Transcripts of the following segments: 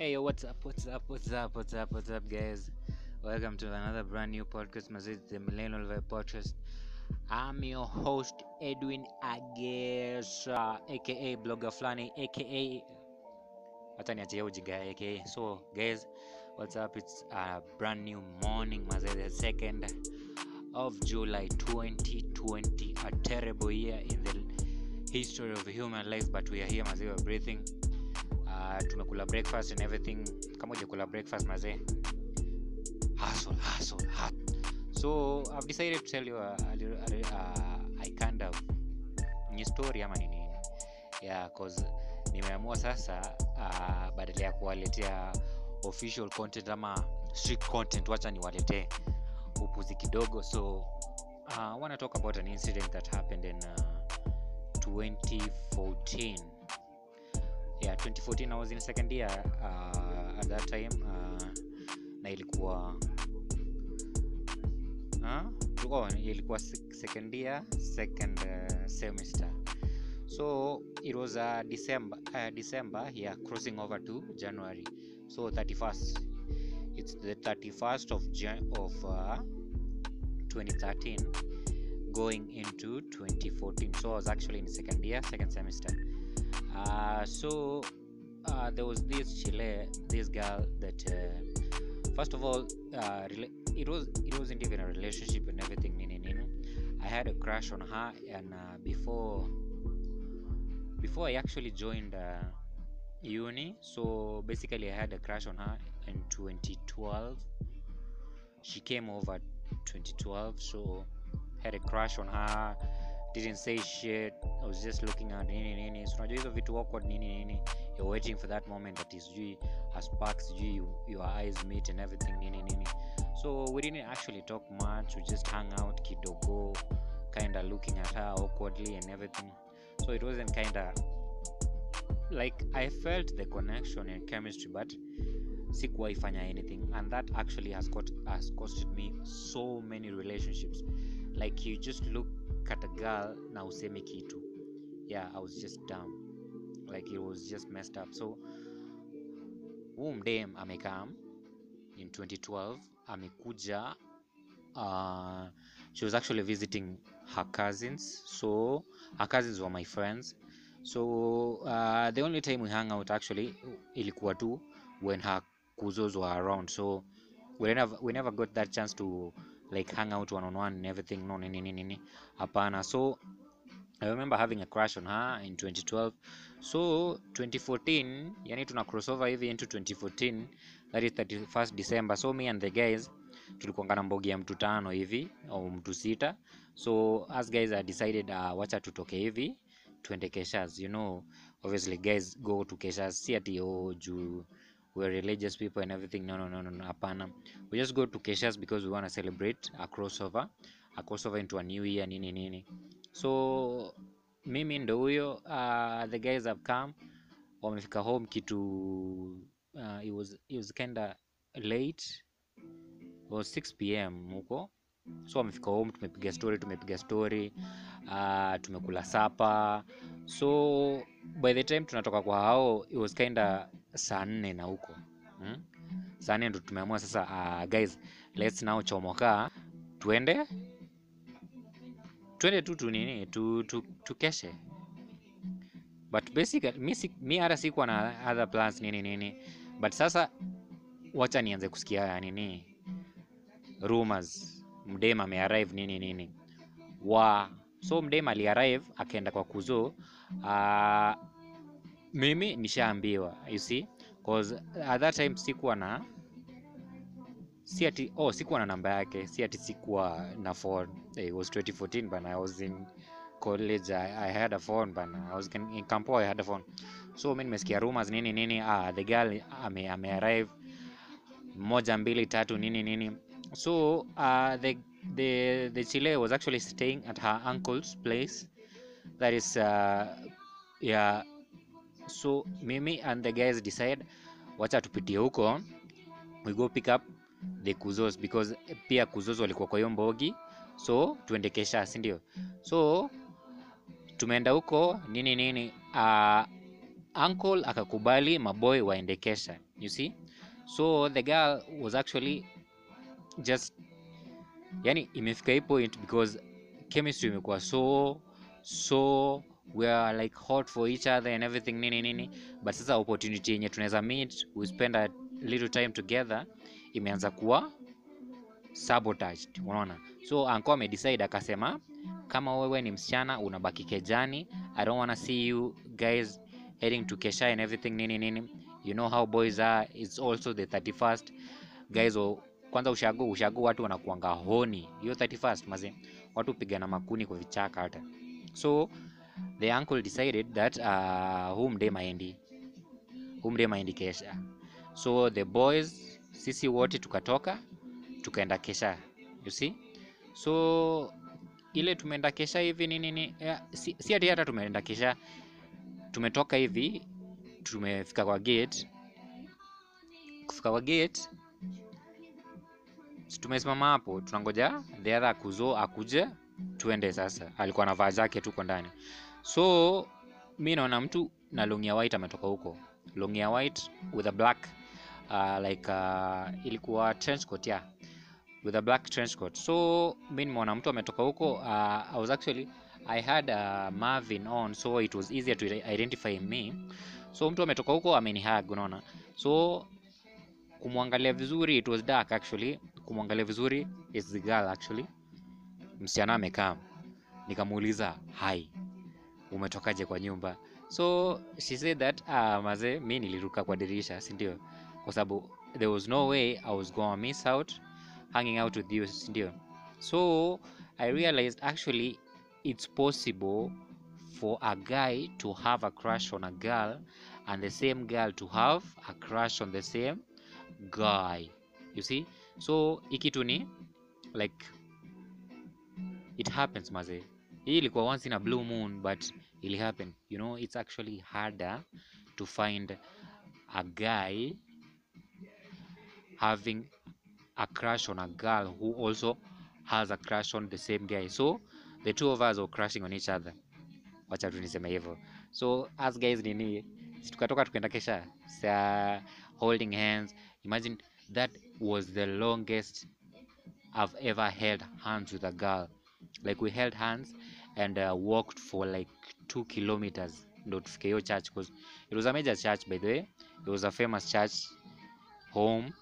Hey, what's up? What's up? What's up? What's up? What's up, guys? Welcome to another brand new podcast, Mazit, the Millennial Vibe Podcast. I'm your host, Edwin Agesa, aka Blogger Flani, aka. So, guys, what's up? It's a brand new morning, Mazit, the second of July 2020, a terrible year in the history of human life, but we are here, Mazit, we're breathing. Uh, tumekula breakfast and everything. Kama ujakula breakfast mazee. Hustle so i've decided to tell you a, a, little- a, little, uh, kind of ni story ama ni yeah cause nimeamua sasa uh, badala ya kuwaletea official content ama strict content wacha niwaletee upuzi kidogo. So uh, I talk about an incident that happened in uh, 2014 yeah 2014 i was in second year uh, at that time uh, na ilikuwa huh? oh, ilikuwa second year second uh, semester. So it was uh, december uh, december yeah crossing over to january. So 31st it's the 31st of Jan- of uh, 2013 going into 2014 so i was actually in second year second semester. uh, so uh, there was this chile this girl that uh, first of all uh, it was it wasn't even a relationship and everything nini nini i had a crush on her and uh, before before i actually joined uh, uni so basically i had a crush on her in 2012 she came over 2012 so had a crush on her didn't say shit. I was just looking at nini nini. So unajua hizo vitu awkward nini nini. You're waiting for that moment that is sijui a spark sijui you, your eyes meet and everything nini nini. So we didn't actually talk much. We just hung out kidogo kind of looking at her awkwardly and everything. So it wasn't kind of like i felt the connection and chemistry but sikuwaifanya anything. And that actually has, got, has costed me so many relationships. Like you just look girl na useme kitu. Yeah i was just dumb. Like it was just messed up. So huu mdem amekam in 2012 amekuja uh, she was actually visiting her cousins. So her cousins were my friends. So uh, the only time we hung out actually ilikuwa tu when her kuzos were around. So we never, we never got that chance to like hang out one on one and everything no nini nini nini hapana. So i remember having a crush on her in 2012 so 2014 yani tuna crossover hivi into 2014 that is 31st december. So me and the guys tulikuanga na mbogi ya mtu tano hivi au mtu sita. So as guys I decided uh, wacha tutoke hivi twende keshas you know. Obviously guys go to keshas si ati oh, juu we're religious people and everything no no no no hapana. We just go to keshas because we want to celebrate a crossover a crossover into a new year nini nini. So mimi ndo huyo uh, the guys have come wamefika home kitu uh, it was, it was kinda late it was 6 pm huko. So wamefika home tumepiga story tumepiga story uh, tumekula sapa so by the time tunatoka kwa hao it was kinda saa nne na huko. Hmm? saa nne ndo tumeamua sasa uh, guys let's now chomoka. Tuende twende tu tu nini tu, tu, tukeshe but basically mi, mi hata sikuwa na other plans nini nini. But sasa wacha nianze kusikia nini rumors. Mdema ame arrive nini nini. Wa so mdema ali arrive akaenda kwa kuzo. Uh, mimi nishaambiwa you see? Cause at that time sikuwa na si ati oh sikuwa na namba yake si ati sikuwa na phone. It was 2014 but i was in college i, I had a phone but i was in, in campo i had a phone. So mimi nimesikia rumors nini nini ah, the girl ame, ame arrive moja mbili tatu nini nini. So uh, the, the, the chile was actually staying at her uncle's place. That is uh, yeah so mimi and the guys decide wacha tupitie huko. We go pick up the kuzos because pia kuzos walikuwa kwa hiyo mbogi. So tuende kesha sindio so tumeenda huko nini nini uh, uncle akakubali maboy waende kesha you see? So the girl was actually just yani imefika hii point because chemistry imekuwa so so we are like hot for each other and everything nini nini. But sasa opportunity yenye tunaweza meet we spend a little time together imeanza kuwa sabotaged unaona? So anko amedecide akasema kama wewe ni msichana unabaki kejani. I don't wanna see you guys heading to kesha and everything nini nini. You know how boys are it's also the 31st guys o, kwanza ushago ushago watu wanakuanga honi hiyo 31st mazee, watu pigana makuni kwa vichaka hata. So the uncle decided that uh, huu mde maendi huu mde maendi kesha. So the boys sisi wote tukatoka tukaenda kesha you see? So ile tumeenda kesha hivi nini nini yeah, si, si tumeenda kesha tumetoka hivi tumefika kwa gate. Kufika kwa gate tumesimama hapo tunangoja the other kuzo akuje tuende sasa. Alikuwa anavaa zake tuko ndani so mi naona mtu na long ya white ametoka huko. Long ya white with a black uh, like uh, ilikuwa trench coat yeah. With a black trench coat. So mi nimeona mtu ametoka huko uh, i was actually i had uh, marvin on so it was easier to identify me. So mtu ametoka huko amenihag unaona. So kumwangalia vizuri it was dark actually. Kumwangalia vizuri is the girl actually. Msichana amekaa. Nikamuuliza hai umetokaje kwa nyumba. So she said that uh, maze mi niliruka kwa dirisha si ndio? Kwa sababu there was no way i was gonna miss out hanging out with you si ndio? So i realized actually it's possible for a guy to have a crush on a girl and the same girl to have a crush on the same guy. You see? So ikitu ni like it happens maze hii ilikuwa once in a blue moon but it happen you know it's actually harder to find a guy having a crush on a girl who also has a crush on the same guy. So the two of us were crushing on each other. Wacha tu niseme hivyo. So as guys nini tukatoka tukaenda kesha sa holding hands. Imagine that was the longest i've ever held hands with a girl. Like we held hands and uh, walked for like two kilometers ndo tufike hiyo church because it was a major church by the way. It was a famous church home.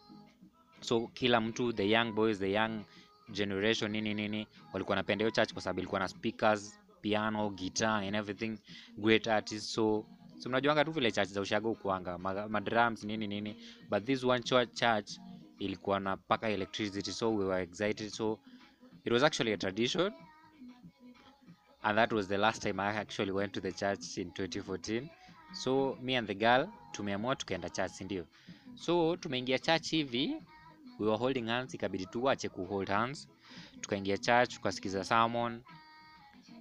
So kila mtu the young boys the young generation nini nini walikuwa napenda hiyo church kwa sababu ilikuwa na speakers piano guitar and everything. Great artists. So so mnajuanga tu vile church za ushago kuanga madrums ma nini nini. But this one church, church ilikuwa na paka electricity so we were excited. So it was actually a tradition and that was the last time i actually went to the church in 2014 so me and the girl tumeamua tukaenda church ndio? So tumeingia church hivi we were holding hands ikabidi tuache kuhold hands. Tukaingia church tukasikiza sermon.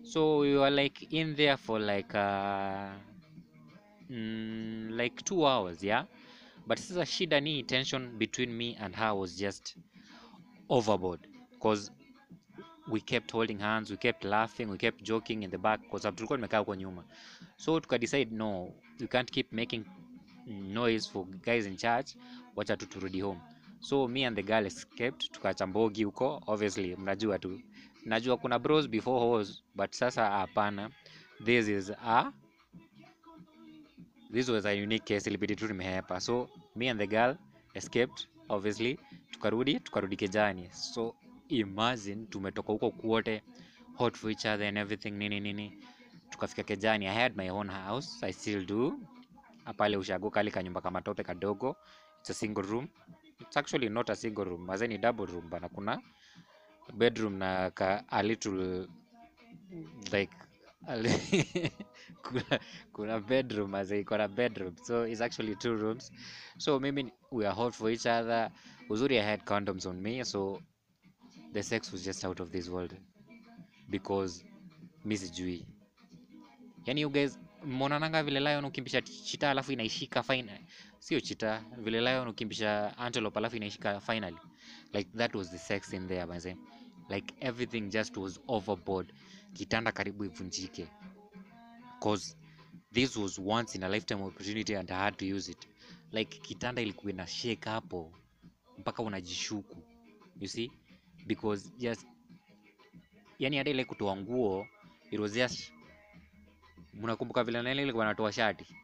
So we were like in there for like uh, mm, like two hours yeah? But sasa shida ni tension between me and her was just overboard. Because we kept holding hands we kept laughing we kept joking in the back kwa sababu tulikuwa tumekaa huko nyuma. So tukadecide no we can't keep making noise for guys in church wacha tu turudi home. So me and the girl escaped tukaacha mbogi huko obviously mnajua tu. Najua kuna bros before hoes but sasa hapana. This is a this was a unique case ilibidi tu nimehepa so me and the girl escaped obviously tukarudi tukarudi kejani. So imagine tumetoka huko kuote hot for each other and everything nini nini. Tukafika kejani i had my own house i still do. Pale ushago kali kanyumba kama tope kadogo. It's a single room. It's actually not a single room ni double room bana kuna bedroom na ka, a little like kuna, kuna bedroom as iko na bedroom. So it's actually two rooms. So mimi we are hot for each other. Uzuri i had condoms on me so the sex was just out of this world because mi sijui yani you guys mmonananga vile lion ukimbisha chita alafu inaishika fine sio chita vile lion ukimbisha antelope alafu inaishika finally. Like that was the sex in there manze. Like everything just was overboard. Kitanda karibu ivunjike. Cause this was once in a lifetime opportunity and i had to use it. Like kitanda ilikuwa ina shake hapo mpaka unajishuku. You see because just yani hata ile kutoa nguo it was just mnakumbuka vile nani ilikuwa anatoa shati?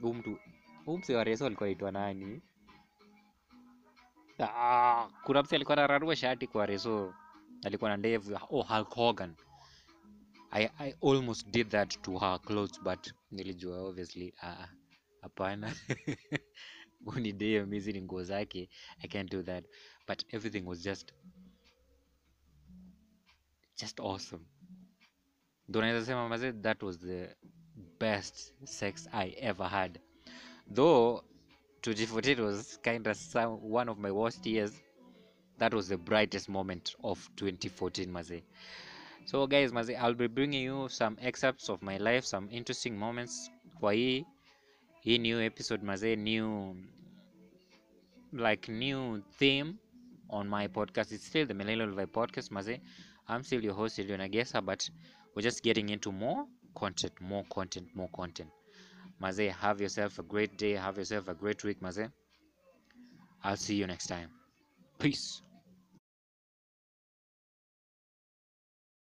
Huu mtu huu mse wa reso alikuwa aitwa nani? Ah, kuna mse alikuwa anararua shati kwa reso alikuwa na ndevu oh Hulk Hogan. I, I almost did that to her clothes but nilijua obviously ah, hapana. Ni DM hizi ni nguo zake I can't do that. But everything was just just awesome. Sema mazee that was the best sex I ever had. Though 2014 was kind of some, one of my worst years. That was the brightest moment of 2014 mazee so guys mazee i'll be bringing you some excerpts of my life some interesting moments. Kwa hii new episode mazee new like new theme on my podcast. It's still the millennial vibe podcast mazee i'm still your host Elion Agesa but we're just getting into more content more content more content. Maze, have yourself a great day have yourself a great week Maze. i'll see you next time. Peace